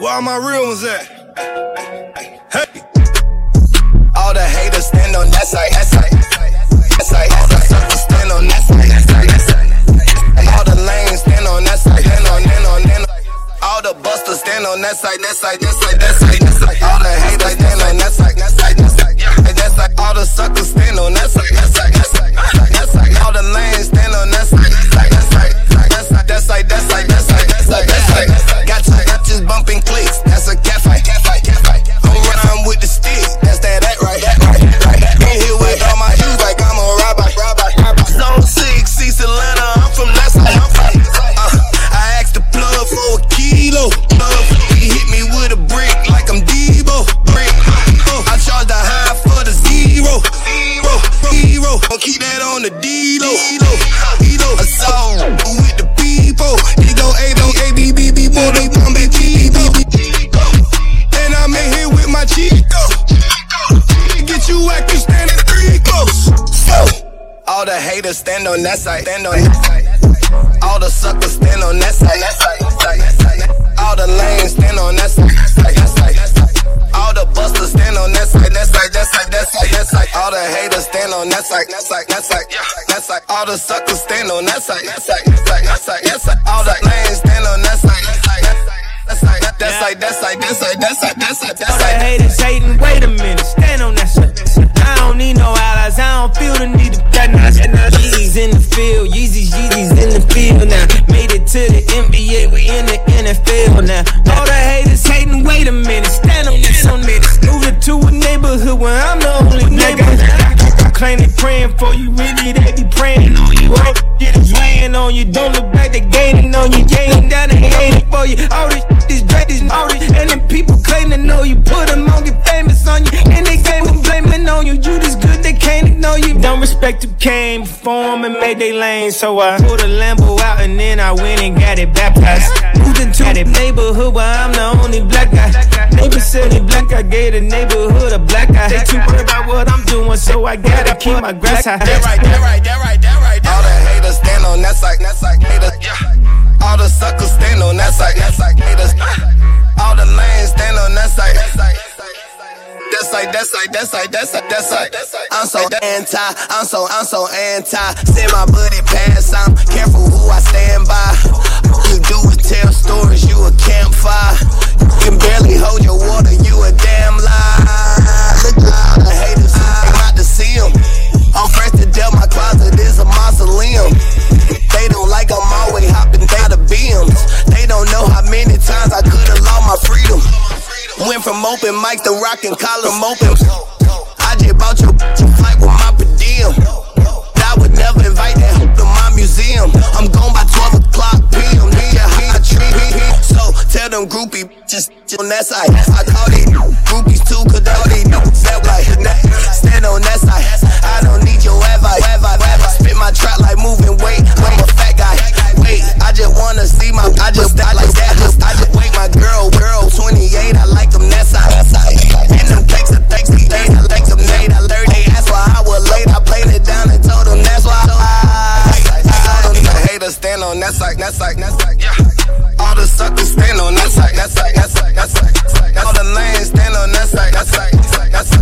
Where all my real ones at? Hey. All the haters stand on that side, that side. That side, the suckers stand on that side, that side, that side. All the lanes stand on that side, stand on, stand on, stand on. All the busters stand on that side, that side, that side, that side, that side. All the haters stand on that side, that side, that side. That side, all the suckers stand on that side, that side, that side, That's a the haters stand on that side. Stand on that side. All the suckers stand on that side. All the lanes stand on that side. All the busters stand on that side. That's like, that's like, that's like, that's like. All the haters stand on that side. That's like, that's like, that's like. All the suckers stand on that side. That's like, that's like, that's like, that's like. All the lanes stand on that side. That's like, that's like, that's like, that's like, that's like, that's like, that's like. All the haters hating. Wait a minute. Where I'm the only nigga. Claim they praying for you, really they be praying on you. All shit is weighing on you, don't look back, they gaining on you, gaining down, they hating for you. All this is dread, is all this, and then people claim to know you, put them on, get famous on you, and they claim I'm blaming on you. You this good, they can't ignore you. Don't respect who came before and made they lane, so I pulled a Lambo out and then I went and got it baptized. Moved into a neighborhood where I'm the only black guy. Neighbor said he black, I gave the neighborhood a black eye. They too worried about what I'm doing, so I gotta keep my grass high. That right, that right, that right, that right. All the haters stand on that side, that side, haters. Yeah. All the suckers stand on that side, that side, haters. All the lanes stand on that side, that side. That side, that side, that side, that side, that side. I'm so anti, I'm so, I'm so anti. Send my buddy past, I'm careful who I stand by. You do is tell stories, you a campfire. Went from open mic to rockin' collars open. I just bought your bitch a flight with my per diem. I would never invite that to my museum. I'm gone by 12 o'clock p.m. Nigga, high tree. So tell them groupie just on that side. I call these stand on that side, that side, that side. Yeah. All the suckers stand on that side, that side, that side, that side. All the lanes stand on that side, that side, that side.